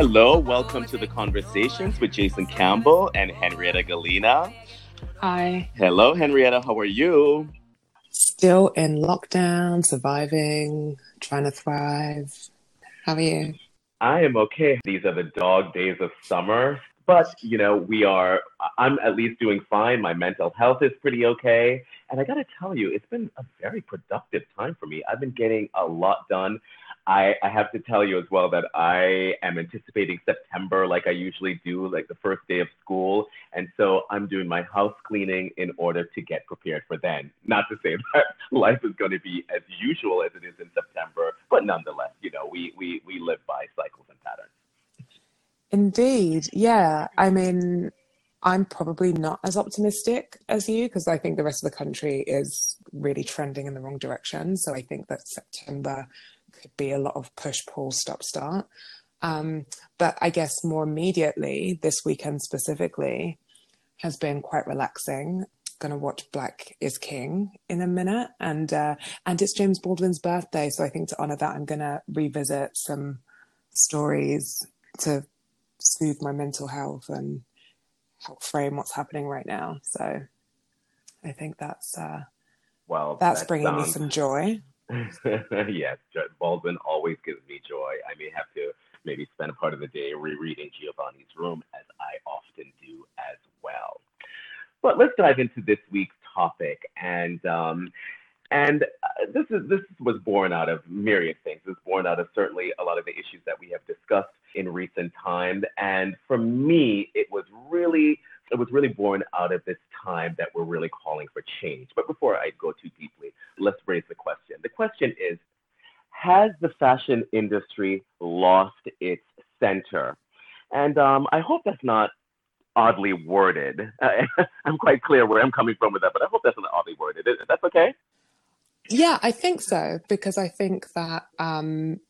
Hello, welcome to the conversations with Jason Campbell and Henrietta Galina. Hi. Hello, Henrietta. How are you? Still in lockdown, surviving, trying to thrive. How are you? I am okay. These are the dog days of summer, but you know, we are, I'm at least doing fine. My mental health is pretty okay. And I got to tell you, it's been a very productive time for me. I've been getting a lot done. I, I have to tell you as well that I am anticipating September like I usually do, like the first day of school. And so I'm doing my house cleaning in order to get prepared for then. Not to say that life is going to be as usual as it is in September, but nonetheless, you know, we, we, we live by cycles and patterns. Indeed. Yeah. I mean, I'm probably not as optimistic as you because I think the rest of the country is really trending in the wrong direction. So I think that September could be a lot of push, pull, stop, start. Um, but I guess more immediately, this weekend specifically, has been quite relaxing. Going to watch Black is King in a minute, and uh, and it's James Baldwin's birthday, so I think to honor that, I'm going to revisit some stories to soothe my mental health and help frame what's happening right now. So I think that's uh, well, that's that bringing sounds... me some joy. yes, Baldwin always gives me joy. I may have to maybe spend a part of the day rereading Giovanni's Room, as I often do as well. But let's dive into this week's topic, and um, and uh, this is this was born out of myriad things. It's born out of certainly a lot of the issues that we have discussed in recent times, and for me, it was really it was really born out of this time that we're really calling for change. But before I go too deeply, let's raise the question. The question is Has the fashion industry lost its center? And um, I hope that's not oddly worded. I'm quite clear where I'm coming from with that, but I hope that's not oddly worded. That's okay? Yeah, I think so, because I think that um,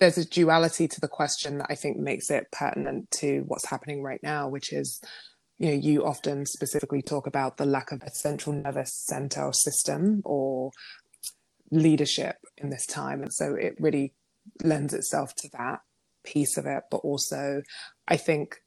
there's a duality to the question that I think makes it pertinent to what's happening right now, which is you know, you often specifically talk about the lack of a central nervous center or system or leadership in this time. And so it really lends itself to that piece of it. But also, I think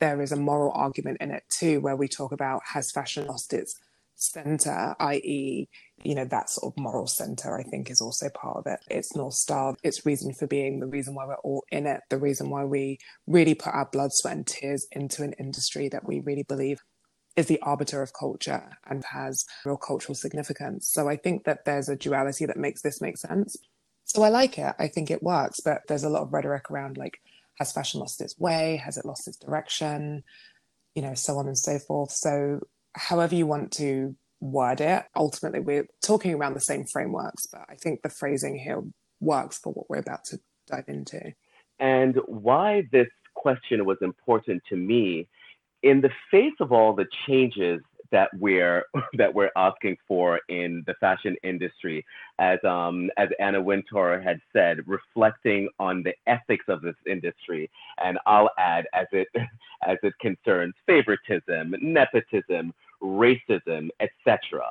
there is a moral argument in it too, where we talk about has fashion lost its center, i.e., you know, that sort of moral center, I think, is also part of it. It's North Star, its reason for being, the reason why we're all in it, the reason why we really put our blood, sweat, and tears into an industry that we really believe is the arbiter of culture and has real cultural significance. So I think that there's a duality that makes this make sense. So I like it. I think it works, but there's a lot of rhetoric around like, has fashion lost its way? Has it lost its direction? You know, so on and so forth. So however you want to word it, ultimately we're talking around the same frameworks, but I think the phrasing here works for what we're about to dive into. And why this question was important to me in the face of all the changes that we're that we're asking for in the fashion industry, as um, as Anna Wintour had said, reflecting on the ethics of this industry, and I'll add as it as it concerns favoritism, nepotism, racism, etc.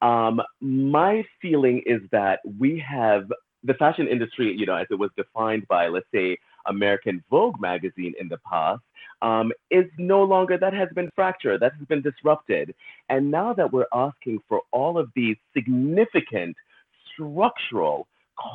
Um, my feeling is that we have the fashion industry, you know, as it was defined by, let's say, American Vogue magazine in the past, um, is no longer, that has been fractured, that has been disrupted. And now that we're asking for all of these significant structural,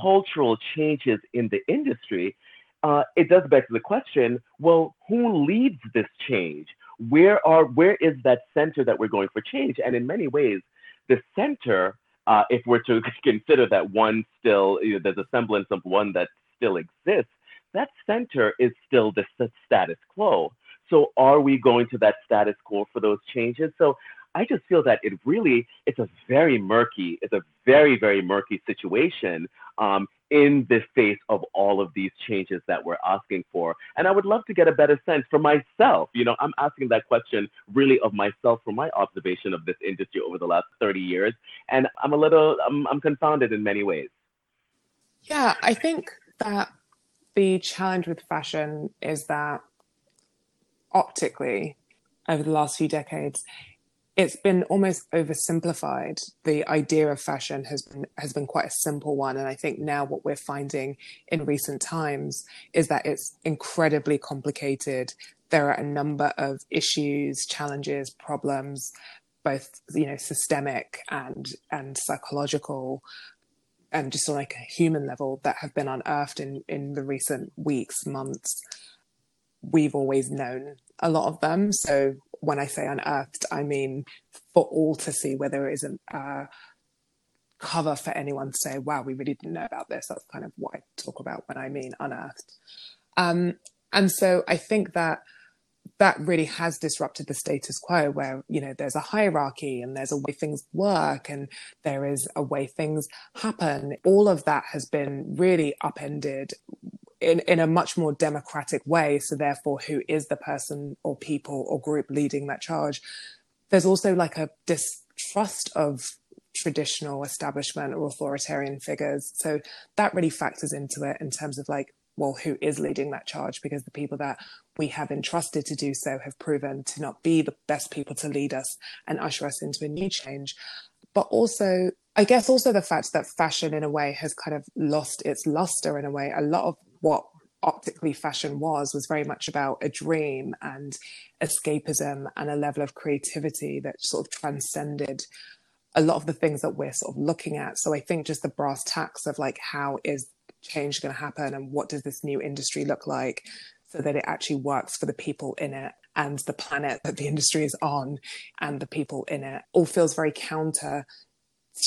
cultural changes in the industry, uh, it does beg the question well, who leads this change? Where are where is that center that we're going for change? And in many ways, the center, uh, if we're to consider that one still, you know, there's a semblance of one that still exists, that center is still the status quo. So are we going to that status quo for those changes? So I just feel that it really it's a very murky, it's a very very murky situation um, in the face of all of these changes that we're asking for. And I would love to get a better sense for myself. You know, I'm asking that question really of myself from my observation of this industry over the last 30 years, and I'm a little I'm, I'm confounded in many ways. Yeah, I think that the challenge with fashion is that optically over the last few decades it's been almost oversimplified. The idea of fashion has been has been quite a simple one, and I think now what we're finding in recent times is that it's incredibly complicated. There are a number of issues, challenges, problems, both you know systemic and and psychological, and just on like a human level that have been unearthed in in the recent weeks, months. We've always known a lot of them, so when I say unearthed, I mean for all to see, where there isn't a cover for anyone to say, wow, we really didn't know about this. That's kind of what I talk about when I mean unearthed. Um, and so I think that that really has disrupted the status quo where you know there's a hierarchy and there's a way things work and there is a way things happen all of that has been really upended in, in a much more democratic way. So therefore, who is the person or people or group leading that charge? There's also like a distrust of traditional establishment or authoritarian figures. So that really factors into it in terms of like, well, who is leading that charge? Because the people that we have entrusted to do so have proven to not be the best people to lead us and usher us into a new change. But also, I guess also the fact that fashion in a way has kind of lost its luster in a way. A lot of what optically fashion was was very much about a dream and escapism and a level of creativity that sort of transcended a lot of the things that we're sort of looking at. So i think just the brass tacks of like how is change going to happen and what does this new industry look like so that it actually works for the people in it and the planet that the industry is on and the people in it all feels very counter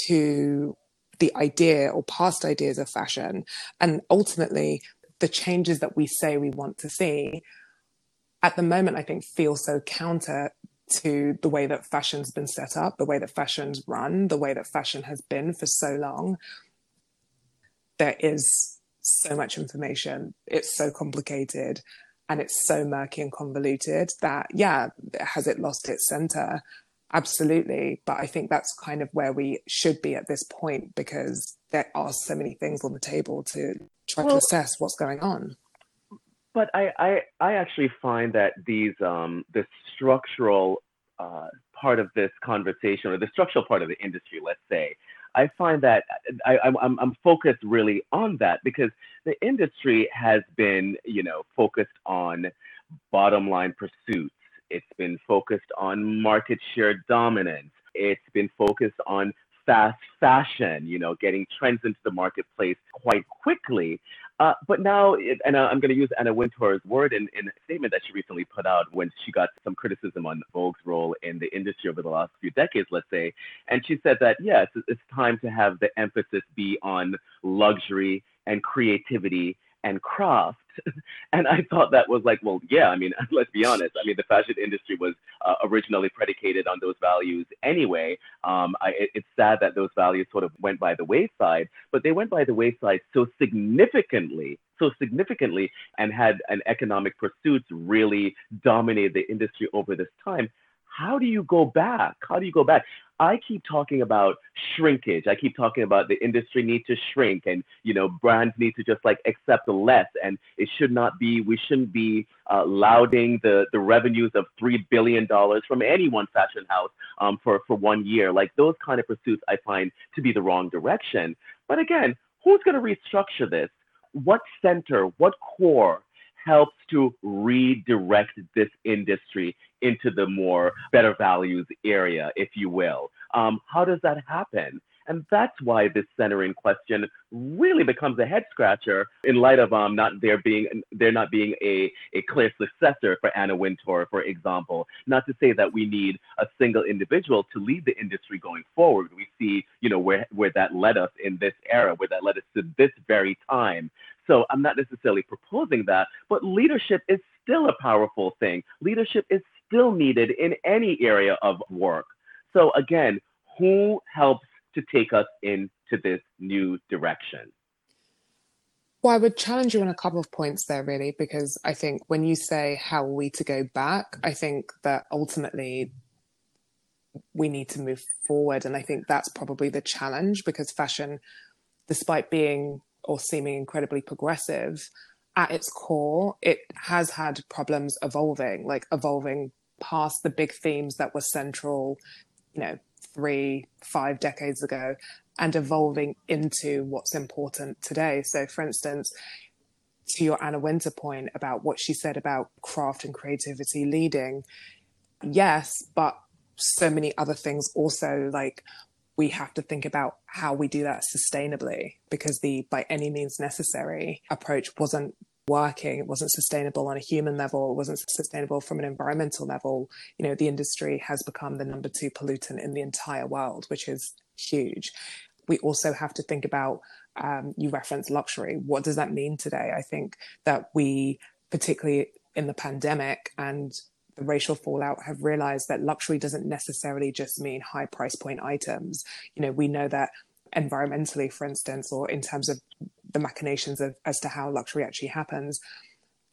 to the idea or past ideas of fashion. And ultimately the changes that we say we want to see at the moment, I think, feel so counter to the way that fashion's been set up, the way that fashion's run, the way that fashion has been for so long. There is so much information, it's so complicated, and it's so murky and convoluted that, yeah, has it lost its center? Absolutely. But I think that's kind of where we should be at this point because there are so many things on the table to try well, to assess what's going on. But I, I, I actually find that these um, the structural uh, part of this conversation, or the structural part of the industry, let's say, I find that I, I'm, I'm focused really on that because the industry has been, you know, focused on bottom line pursuits. It's been focused on market share dominance. It's been focused on fast fashion, you know, getting trends into the marketplace quite quickly. Uh, but now, and I'm going to use Anna Wintour's word in, in, a statement that she recently put out when she got some criticism on Vogue's role in the industry over the last few decades, let's say. And she said that, yes, yeah, it's, it's time to have the emphasis be on luxury and creativity and craft. and I thought that was like, well, yeah, I mean, let's be honest. I mean, the fashion industry was uh, originally predicated on those values anyway. Um, I, it, it's sad that those values sort of went by the wayside, but they went by the wayside so significantly so significantly and had an economic pursuits really dominated the industry over this time how do you go back? How do you go back? I keep talking about shrinkage. I keep talking about the industry need to shrink and, you know, brands need to just like accept the less. And it should not be, we shouldn't be uh, lauding the, the revenues of $3 billion from any one fashion house um, for, for one year. Like those kind of pursuits I find to be the wrong direction. But again, who's going to restructure this? What center, what core helps to redirect this industry into the more better values area, if you will. Um, how does that happen? And that's why this centering question really becomes a head scratcher in light of um, not there being there not being a, a clear successor for Anna Wintour, for example. Not to say that we need a single individual to lead the industry going forward. We see, you know, where where that led us in this era, where that led us to this very time. So I'm not necessarily proposing that, but leadership is still a powerful thing. Leadership is still needed in any area of work. So again, who helps to take us into this new direction? Well, I would challenge you on a couple of points there, really, because I think when you say how are we to go back, I think that ultimately we need to move forward. And I think that's probably the challenge because fashion, despite being or seeming incredibly progressive, at its core, it has had problems evolving, like evolving past the big themes that were central, you know, three, five decades ago and evolving into what's important today. So, for instance, to your Anna Wintour point about what she said about craft and creativity leading, yes, but so many other things also like we have to think about how we do that sustainably because the by any means necessary approach wasn't working it wasn't sustainable on a human level it wasn't sustainable from an environmental level. You know the industry has become the number two pollutant in the entire world which is huge. We also have to think about um, you reference luxury. What does that mean today? I think that we particularly in the pandemic and the racial fallout have realized that luxury doesn't necessarily just mean high price point items. You know, we know that environmentally, for instance, or in terms of the machinations of, as to how luxury actually happens,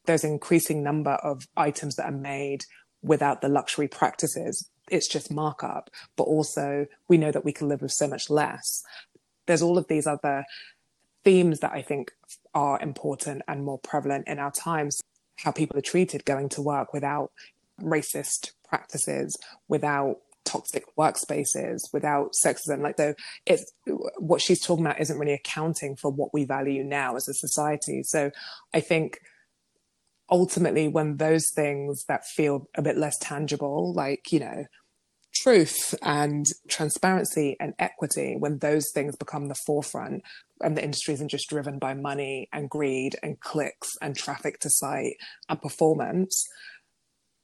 there's an increasing number of items that are made without the luxury practices. It's just markup, but also we know that we can live with so much less. There's all of these other themes that I think are important and more prevalent in our times. How people are treated going to work without racist practices, without toxic workspaces, without sexism. Like though it's what she's talking about isn't really accounting for what we value now as a society. So I think ultimately when those things that feel a bit less tangible, like, you know, truth and transparency and equity, when those things become the forefront and the industry isn't just driven by money and greed and clicks and traffic to site and performance,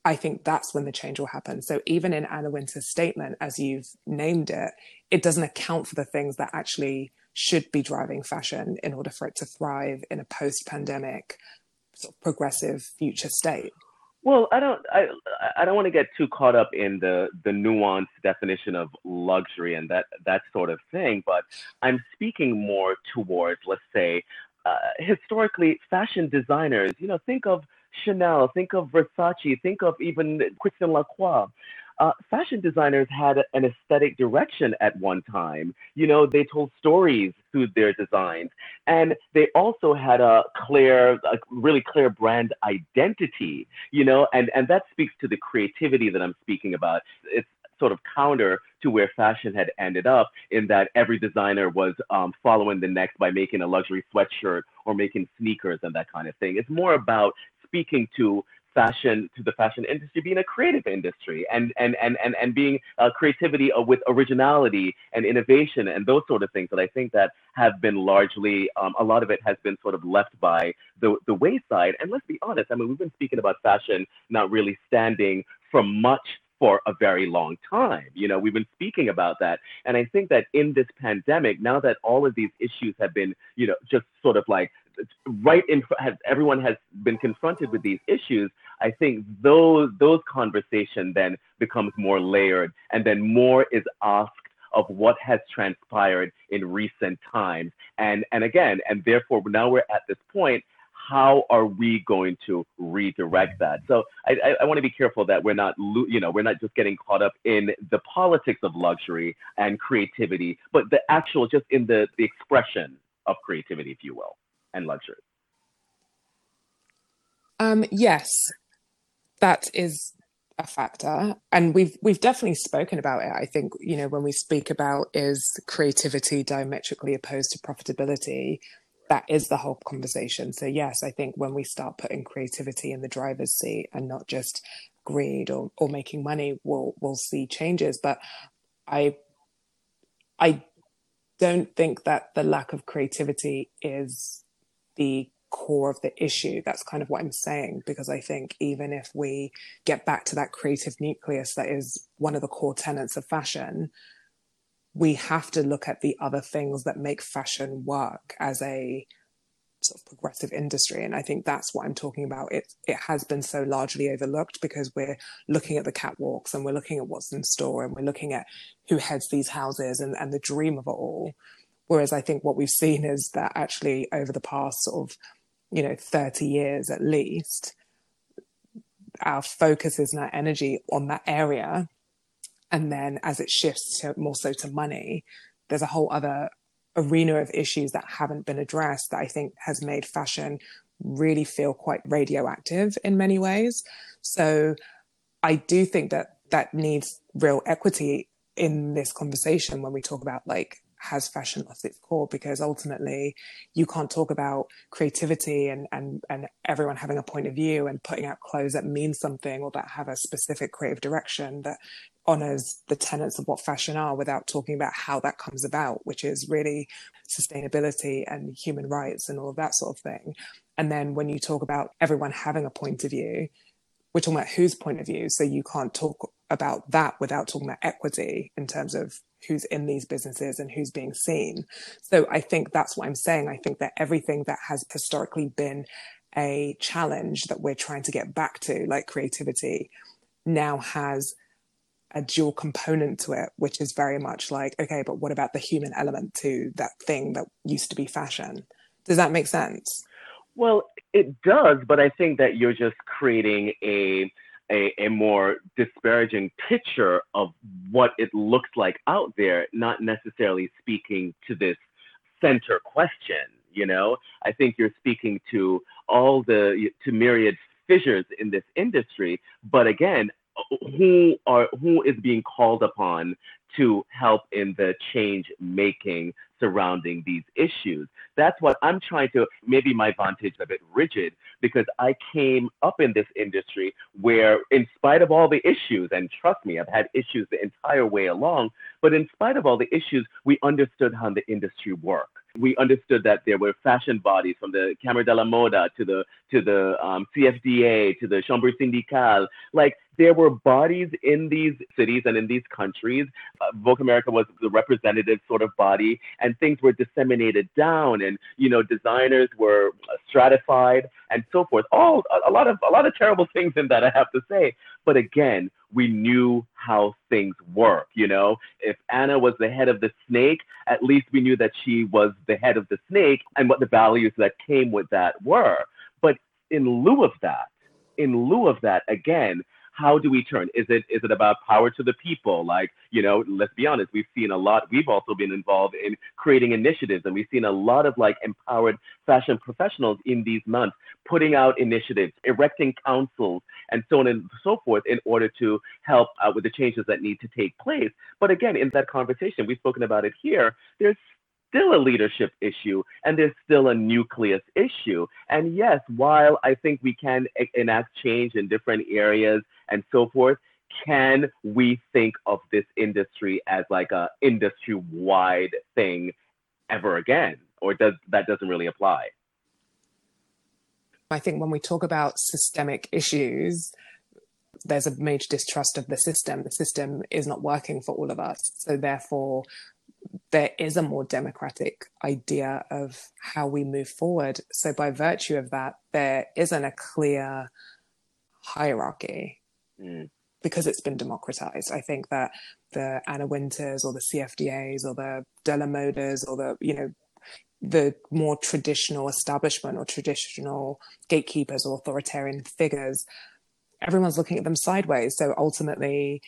I think that's when the change will happen. So even in Anna Wintour's statement, as you've named it, it doesn't account for the things that actually should be driving fashion in order for it to thrive in a post-pandemic sort of progressive future state. Well, I don't I I don't want to get too caught up in the the nuanced definition of luxury and that that sort of thing, but I'm speaking more towards let's say uh, historically fashion designers, you know, think of Chanel, think of Versace, think of even Christian Lacroix. Uh, fashion designers had an aesthetic direction at one time. You know, they told stories through their designs, and they also had a clear, a really clear brand identity. You know, and and that speaks to the creativity that I'm speaking about. It's sort of counter to where fashion had ended up in that every designer was um, following the next by making a luxury sweatshirt or making sneakers and that kind of thing. It's more about speaking to fashion to the fashion industry being a creative industry and and and and, and being uh, creativity uh, with originality and innovation and those sort of things that I think that have been largely um, a lot of it has been sort of left by the the wayside and let's be honest I mean we've been speaking about fashion not really standing for much for a very long time. You know, we've been speaking about that. And I think that in this pandemic, now that all of these issues have been, you know, just sort of like right in has everyone has been confronted with these issues i think those those conversation then becomes more layered and then more is asked of what has transpired in recent times and and again and therefore now we're at this point how are we going to redirect that? So I, I, I want to be careful that we're not, you know, we're not just getting caught up in the politics of luxury and creativity, but the actual, just in the, the expression of creativity, if you will and luxury? Um, yes, that is a factor, and we've we've definitely spoken about it. I think you know when we speak about is creativity diametrically opposed to profitability, that is the whole conversation. So yes, I think when we start putting creativity in the driver's seat and not just greed or or making money, we'll we'll see changes. But I I don't think that the lack of creativity is the core of the issue. That's kind of what I'm saying, because I think even if we get back to that creative nucleus that is one of the core tenets of fashion, we have to look at the other things that make fashion work as a sort of progressive industry. And I think that's what I'm talking about. It it has been so largely overlooked because we're looking at the catwalks and we're looking at what's in store and we're looking at who heads these houses and, and the dream of it all. Whereas I think what we've seen is that actually over the past sort of, you know, 30 years at least, our focus is and our energy on that area. And then as it shifts to more so to money, there's a whole other arena of issues that haven't been addressed that I think has made fashion really feel quite radioactive in many ways. So I do think that that needs real equity in this conversation when we talk about like has fashion lost its core because ultimately you can't talk about creativity and, and, and everyone having a point of view and putting out clothes that mean something or that have a specific creative direction that honors the tenets of what fashion are without talking about how that comes about, which is really sustainability and human rights and all of that sort of thing. And then when you talk about everyone having a point of view, we're talking about whose point of view. So you can't talk about that without talking about equity in terms of who's in these businesses and who's being seen. So I think that's what I'm saying. I think that everything that has historically been a challenge that we're trying to get back to, like creativity, now has a dual component to it, which is very much like, okay, but what about the human element to that thing that used to be fashion? Does that make sense? Well, it does, but I think that you're just creating a a, a more disparaging picture of what it looks like out there, not necessarily speaking to this center question. You know, I think you're speaking to all the to myriad fissures in this industry, but again, who are who is being called upon to help in the change making surrounding these issues. That's what I'm trying to, maybe my vantage is a bit rigid because I came up in this industry where, in spite of all the issues, and trust me, I've had issues the entire way along, but in spite of all the issues, we understood how the industry worked we understood that there were fashion bodies from the Camera della Moda to the to the um, CFDA to the Chambre Syndicale. Like there were bodies in these cities and in these countries. Uh, Vogue America was the representative sort of body, and things were disseminated down, and you know designers were stratified and so forth. All a, a lot of a lot of terrible things in that, I have to say. But again, we knew how things work. You know, if Anna was the head of the snake, at least we knew that she was the head of the snake and what the values that came with that were. But in lieu of that, in lieu of that, again, how do we turn? Is it is it about power to the people? Like, you know, let's be honest, we've seen a lot. We've also been involved in creating initiatives, and we've seen a lot of like empowered fashion professionals in these months putting out initiatives, erecting councils, and so on and so forth in order to help out with the changes that need to take place. But again, in that conversation, we've spoken about it here. There's still a leadership issue and there's still a nucleus issue. And yes, while I think we can enact change in different areas and so forth, can we think of this industry as like a industry wide thing ever again? Or does that doesn't really apply? I think when we talk about systemic issues, there's a major distrust of the system. The system is not working for all of us. So therefore, there is a more democratic idea of how we move forward. So, by virtue of that, there isn't a clear hierarchy mm. because it's been democratized. I think that the Anna Wintours or the CFDAs or the Della Modas or the, you know, the more traditional establishment or traditional gatekeepers or authoritarian figures, everyone's looking at them sideways. So ultimately,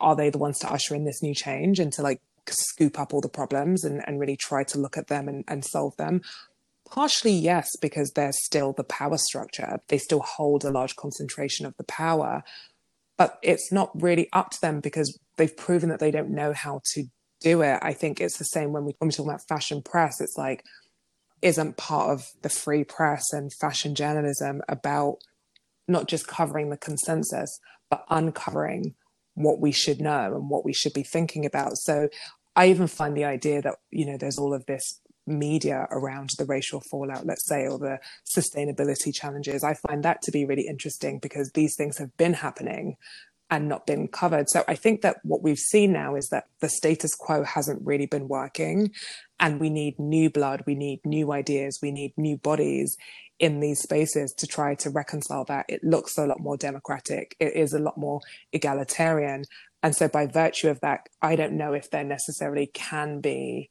are they the ones to usher in this new change and to like scoop up all the problems and, and really try to look at them and, and solve them? Partially, yes, because they're still the power structure. They still hold a large concentration of the power. But it's not really up to them because they've proven that they don't know how to do it. I think it's the same when we when we talk about fashion press. It's like isn't part of the free press and fashion journalism about not just covering the consensus, but uncovering what we should know and what we should be thinking about. So I even find the idea that, you know, there's all of this media around the racial fallout, let's say, or the sustainability challenges. I find that to be really interesting because these things have been happening and not been covered. So I think that what we've seen now is that the status quo hasn't really been working and we need new blood, we need new ideas, we need new bodies in these spaces to try to reconcile that. It looks a lot more democratic. It is a lot more egalitarian. And so by virtue of that, I don't know if there necessarily can be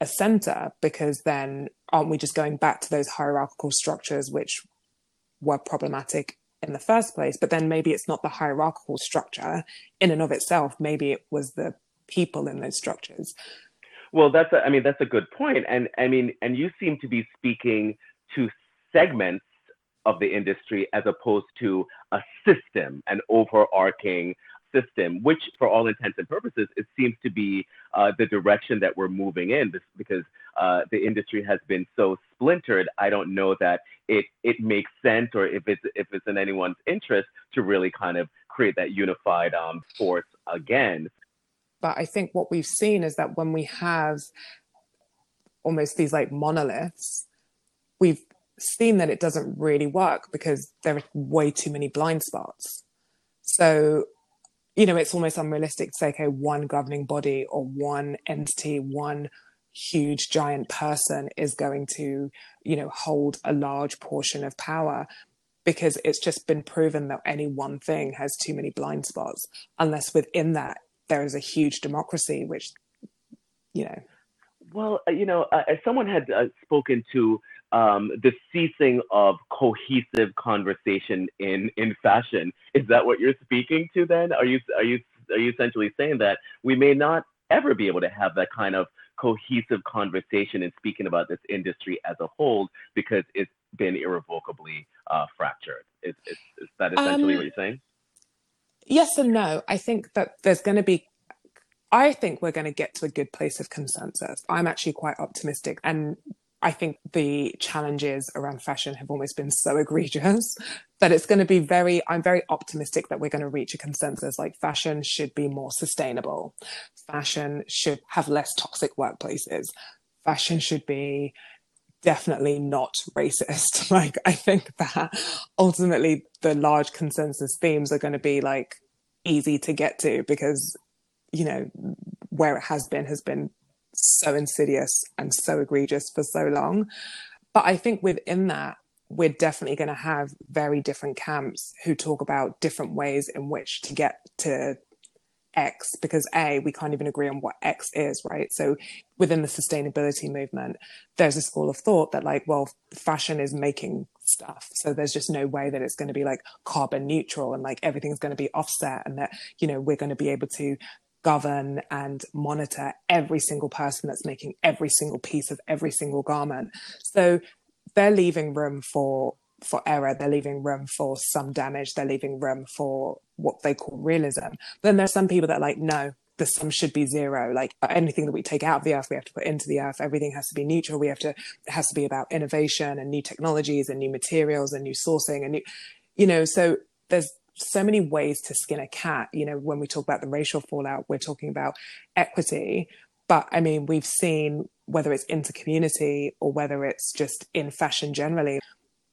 a center because then aren't we just going back to those hierarchical structures which were problematic in the first place but then maybe it's not the hierarchical structure in and of itself maybe it was the people in those structures well that's a, i mean that's a good point and i mean and you seem to be speaking to segments of the industry as opposed to a system, an overarching system, which for all intents and purposes, it seems to be uh, the direction that we're moving in because uh, the industry has been so splintered. I don't know that it, it makes sense or if it's, if it's in anyone's interest to really kind of create that unified um, force again. But I think what we've seen is that when we have almost these like monoliths, we've seen that it doesn't really work because there are way too many blind spots. So, you know, it's almost unrealistic to say, okay, one governing body or one entity, one huge giant person is going to, you know, hold a large portion of power because it's just been proven that any one thing has too many blind spots, unless within that there is a huge democracy, which, you know. Well, uh, you know, uh, someone had uh, spoken to um, the ceasing of cohesive conversation in in fashion. Is that what you're speaking to? Then are you are you are you essentially saying that we may not ever be able to have that kind of cohesive conversation and speaking about this industry as a whole because it's been irrevocably uh, fractured? Is, is, is, that essentially um, what you're saying? Yes and no. I think that there's going to be I think we're going to get to a good place of consensus. I'm actually quite optimistic. And I think the challenges around fashion have almost been so egregious that it's going to be very, I'm very optimistic that we're going to reach a consensus. Like fashion should be more sustainable. Fashion should have less toxic workplaces. Fashion should be definitely not racist. Like, I think that ultimately the large consensus themes are going to be like easy to get to because, you know, where it has been has been so insidious and so egregious for so long. But I think within that, we're definitely going to have very different camps who talk about different ways in which to get to X because A, we can't even agree on what X is, right? So within the sustainability movement, there's a school of thought that like, well, fashion is making stuff. So there's just no way that it's going to be like carbon neutral and like everything's going to be offset and that, you know, we're going to be able to govern and monitor every single person that's making every single piece of every single garment. So they're leaving room for for error, they're leaving room for some damage, they're leaving room for what they call realism. But then there's some people that are like, no, the sum should be zero. Like uh, anything that we take out of the earth, we have to put into the earth. Everything has to be neutral. We have to, it has to be about innovation and new technologies and new materials and new sourcing and new, you know, so there's so many ways to skin a cat. You know, when we talk about the racial fallout, we're talking about equity. But I mean, we've seen whether it's inter-community or whether it's just in fashion generally,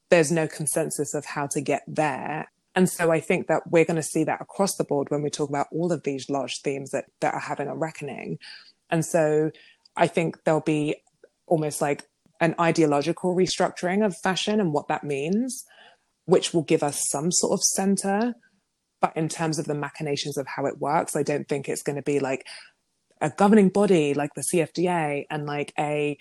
there's no consensus of how to get there. And so I think that we're going to see that across the board when we talk about all of these large themes that, that are having a reckoning. And so I think there'll be almost like an ideological restructuring of fashion and what that means which will give us some sort of center. But in terms of the machinations of how it works, I don't think it's going to be like a governing body like the CFDA and like a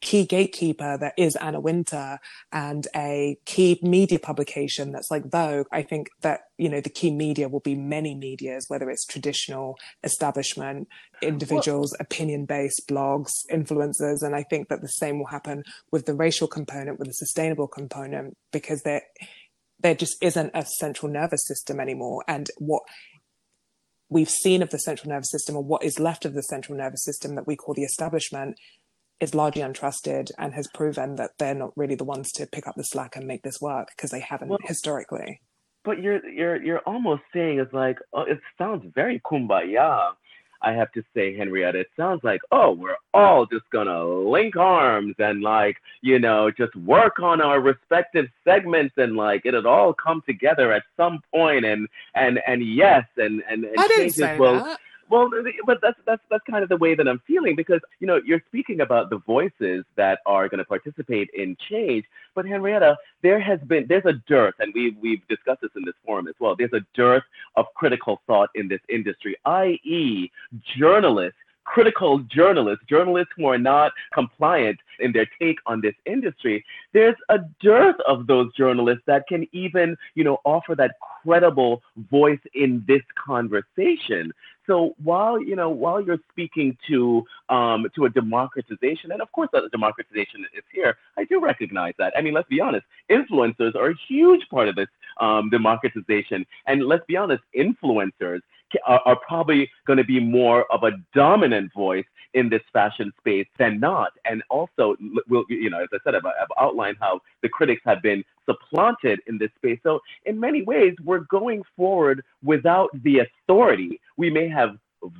key gatekeeper that is Anna Wintour and a key media publication that's like Vogue, I think that, you know, the key media will be many medias, whether it's traditional establishment, individuals, well, opinion based blogs, influencers. And I think that the same will happen with the racial component, with the sustainable component, because there there just isn't a central nervous system anymore. And what we've seen of the central nervous system, or what is left of the central nervous system that we call the establishment, is largely untrusted and has proven that they're not really the ones to pick up the slack and make this work because they haven't well, historically. But you're you're you're almost saying it's like oh, it sounds very kumbaya I have to say, Henrietta, it sounds like, oh, we're all just gonna link arms and like, you know, just work on our respective segments and like it'll all come together at some point and and and yes and and, and I didn't say will that. Well, but that's that's that's kind of the way that I'm feeling because you know you're speaking about the voices that are going to participate in change, but Henrietta, there has been there's a dearth, and we've we've discussed this in this forum as well. There's a dearth of critical thought in this industry, i.e., journalists critical journalists, journalists who are not compliant in their take on this industry, there's a dearth of those journalists that can even, you know, offer that credible voice in this conversation. So while you know while you're speaking to um, to a democratization, and of course that democratization is here, I do recognize that. I mean, let's be honest, influencers are a huge part of this um, democratization, and let's be honest, influencers are, are probably going to be more of a dominant voice in this fashion space than not. And also, we'll, you know, as I said, I've, I've outlined how the critics have been supplanted in this space. So in many ways, we're going forward without the authority. We may have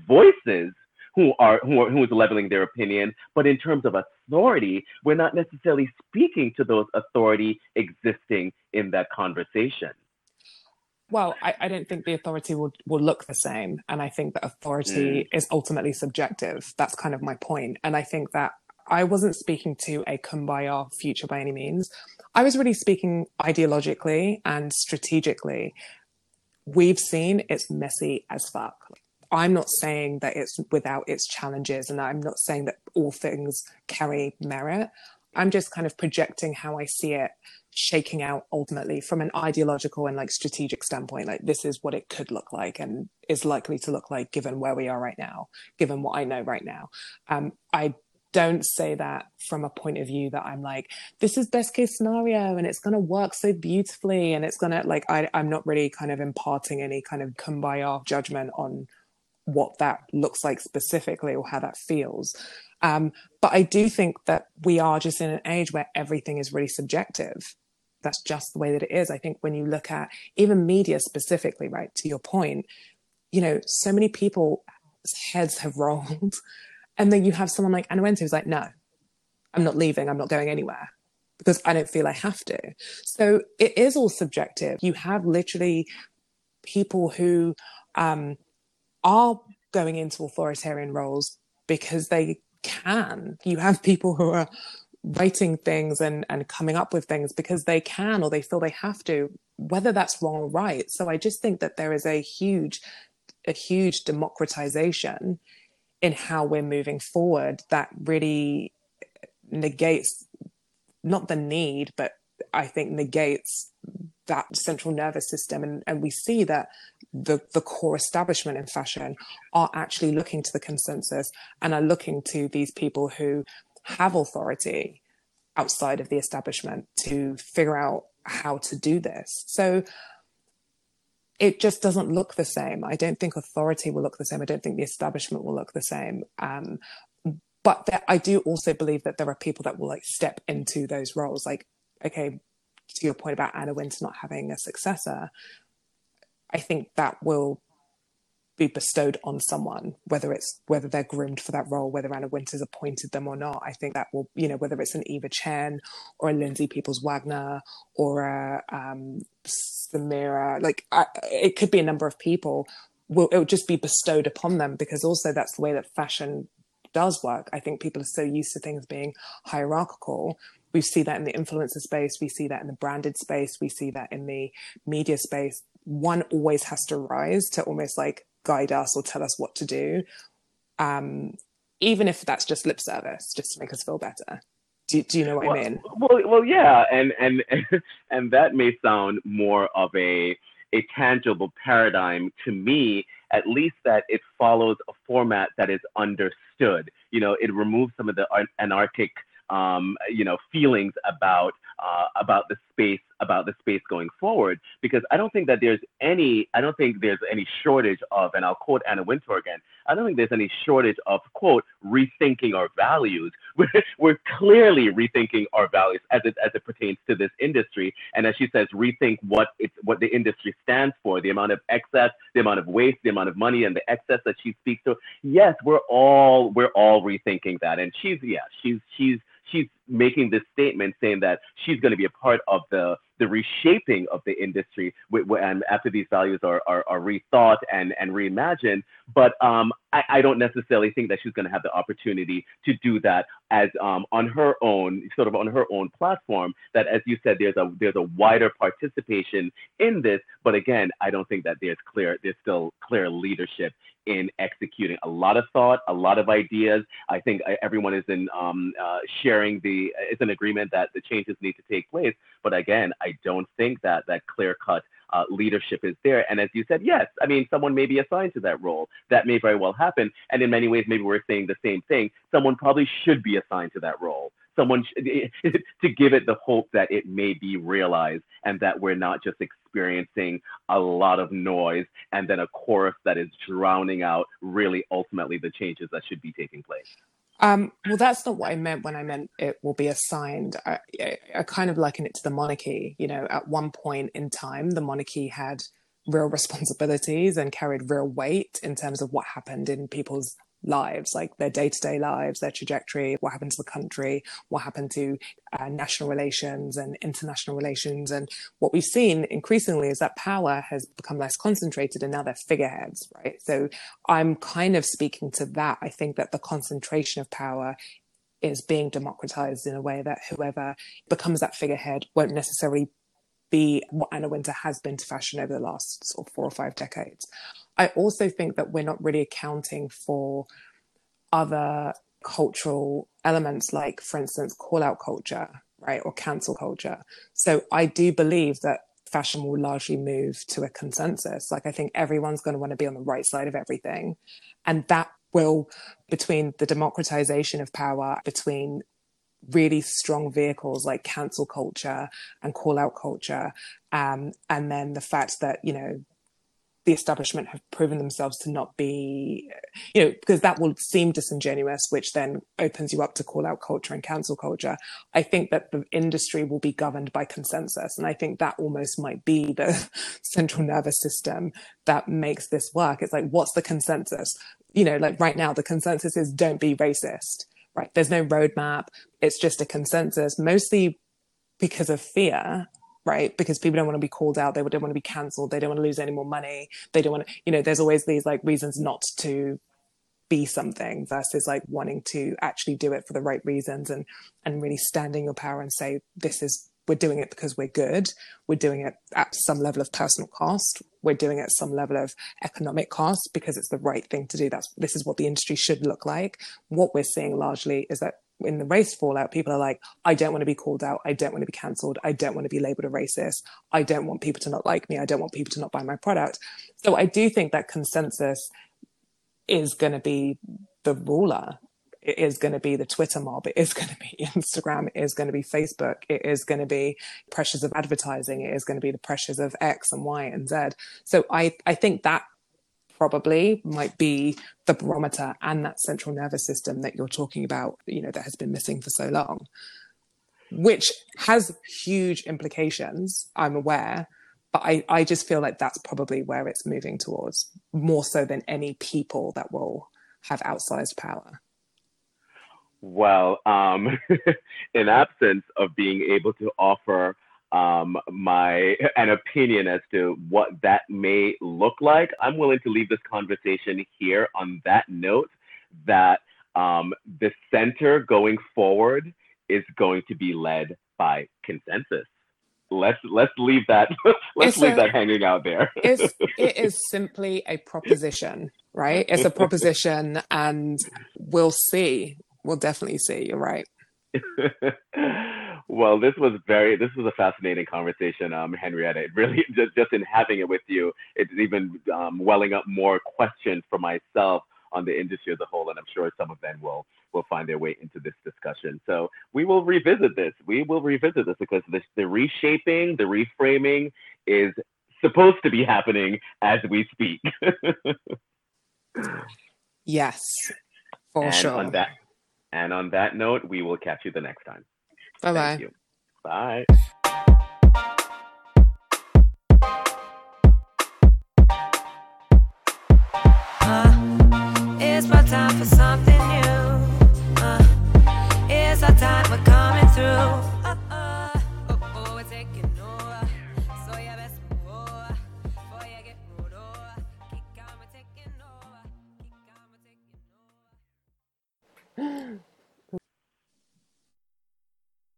voices who are who are who is leveling their opinion, but in terms of authority, we're not necessarily speaking to those authority existing in that conversation. Well, I, I, don't think the authority will, will look the same. And I think that authority mm. is ultimately subjective. That's kind of my point. And I think that I wasn't speaking to a kumbaya future by any means. I was really speaking ideologically and strategically. We've seen it's messy as fuck. I'm not saying that it's without its challenges, and I'm not saying that all things carry merit. I'm just kind of projecting how I see it shaking out ultimately from an ideological and like strategic standpoint. Like this is what it could look like and is likely to look like given where we are right now, given what I know right now. Um, I don't say that from a point of view that I'm like, this is best case scenario and it's going to work so beautifully. And it's going to like, I, I'm not really kind of imparting any kind of kumbaya judgment on what that looks like specifically or how that feels. Um, but I do think that we are just in an age where everything is really subjective. That's just the way that it is. I think when you look at even media specifically, right, to your point, you know, so many people's heads have rolled. And then you have someone like Wintour who's like, no, I'm not leaving. I'm not going anywhere because I don't feel I have to. So it is all subjective. You have literally people who um, are going into authoritarian roles because they can. You have people who are writing things and, and coming up with things because they can or they feel they have to, whether that's wrong or right. So I just think that there is a huge, a huge democratization in how we're moving forward that really negates not the need, but I think negates that central nervous system. And, and we see that the, the core establishment in fashion are actually looking to the consensus and are looking to these people who have authority outside of the establishment to figure out how to do this. So it just doesn't look the same. I don't think authority will look the same. I don't think the establishment will look the same. Um, but there, I do also believe that there are people that will like step into those roles. Like, okay, to your point about Anna Wintour not having a successor, I think that will be bestowed on someone, whether it's whether they're groomed for that role, whether Anna Wintour's appointed them or not. I think that will, you know, whether it's an Eva Chen or a Lindsay Peoples Wagner or a um, Samira, like I, it could be a number of people. Will it will just be bestowed upon them because also that's the way that fashion does work. I think people are so used to things being hierarchical we see that in the influencer space we see that in the branded space we see that in the media space one always has to rise to almost like guide us or tell us what to do, um, even if that's just lip service, just to make us feel better. Do, do you know what well, I mean? Well, well, yeah, and and and that may sound more of a a tangible paradigm to me, at least that it follows a format that is understood. You know, it removes some of the anarchic, um, you know, feelings about uh, about the space about the space going forward because I don't think that there's any I don't think there's any shortage of and I'll quote Anna Wintour again I don't think there's any shortage of quote rethinking our values. We're, we're clearly rethinking our values as it as it pertains to this industry. And as she says rethink what it's what the industry stands for the amount of excess the amount of waste the amount of money and the excess that she speaks to. Yes we're all we're all rethinking that. And she's yeah she's she's she's making this statement saying that she's going to be a part of the the reshaping of the industry and after these values are, are, are rethought and, and reimagined. But um, I, I, don't necessarily think that she's going to have the opportunity to do that as um, on her own, sort of on her own platform. That, as you said, there's a there's a wider participation in this. But again, I don't think that there's clear there's still clear leadership in executing a lot of thought, a lot of ideas. I think uh, everyone is in um, uh, sharing the is an agreement that the changes need to take place. But again, I don't think that that clear cut uh, leadership is there. And as you said, yes, I mean, someone may be assigned to that role. That may very well happen. And in many ways, maybe we're saying the same thing. Someone probably should be assigned to that role someone to give it the hope that it may be realized and that we're not just experiencing a lot of noise and then a chorus that is drowning out really ultimately the changes that should be taking place. Um, well, that's not what I meant when I meant it will be assigned. I, I, kind of liken it to the monarchy. You know, at one point in time, the monarchy had real responsibilities and carried real weight in terms of what happened in people's lives, like their day to day lives, their trajectory, what happened to the country, what happened to uh, national relations and international relations. And what we've seen increasingly is that power has become less concentrated and now they're figureheads, right? So I'm kind of speaking to that. I think that the concentration of power is being democratized in a way that whoever becomes that figurehead won't necessarily be what Anna Wintour has been to fashion over the last sort of four or five decades. I also think that we're not really accounting for other cultural elements, like, for instance, call out culture, right, or cancel culture. So I do believe that fashion will largely move to a consensus. Like, I think everyone's going to want to be on the right side of everything. And that will, between the democratization of power, between really strong vehicles like cancel culture and call out culture, um, and then the fact that, you know, the establishment have proven themselves to not be, you know, because that will seem disingenuous, which then opens you up to call out culture and cancel culture. I think that the industry will be governed by consensus. And I think that almost might be the central nervous system that makes this work. It's like, what's the consensus? You know, like right now, the consensus is don't be racist, right? There's no roadmap. It's just a consensus, mostly because of fear right? Because people don't want to be called out. They don't want to be cancelled. They don't want to lose any more money. They don't want to, you know, there's always these like reasons not to be something versus like wanting to actually do it for the right reasons and and really standing your power and say this is we're doing it because we're good we're doing it at some level of personal cost we're doing it at some level of economic cost because it's the right thing to do that's this is what the industry should look like what we're seeing largely is that in the race fallout, people are like, I don't want to be called out. I don't want to be cancelled. I don't want to be labeled a racist. I don't want people to not like me. I don't want people to not buy my product. So I do think that consensus is going to be the ruler. It is going to be the Twitter mob. It is going to be Instagram. It is going to be Facebook. It is going to be pressures of advertising. It is going to be the pressures of X and Y and Z. So I, I think that probably might be the barometer and that central nervous system that you're talking about, you know, that has been missing for so long, which has huge implications, I'm aware. But I, I just feel like that's probably where it's moving towards more so than any people that will have outsized power. Well, um, in absence of being able to offer um, my an opinion as to what that may look like. I'm willing to leave this conversation here on that note that um, the center going forward is going to be led by consensus. Let's let's leave that let's it's leave a, that hanging out there. it's, it is simply a proposition, right? It's a proposition, and we'll see. We'll definitely see. You're right. Well, this was very, this was a fascinating conversation, um, Henrietta. It really, just, just in having it with you, it's even um, welling up more questions for myself on the industry as a whole, and I'm sure some of them will will find their way into this discussion. So we will revisit this. We will revisit this because this, the reshaping, the reframing is supposed to be happening as we speak. yes, for and sure. On that, and on that note, we will catch you the next time. Bye bye. Bye. Uh, it's my time for something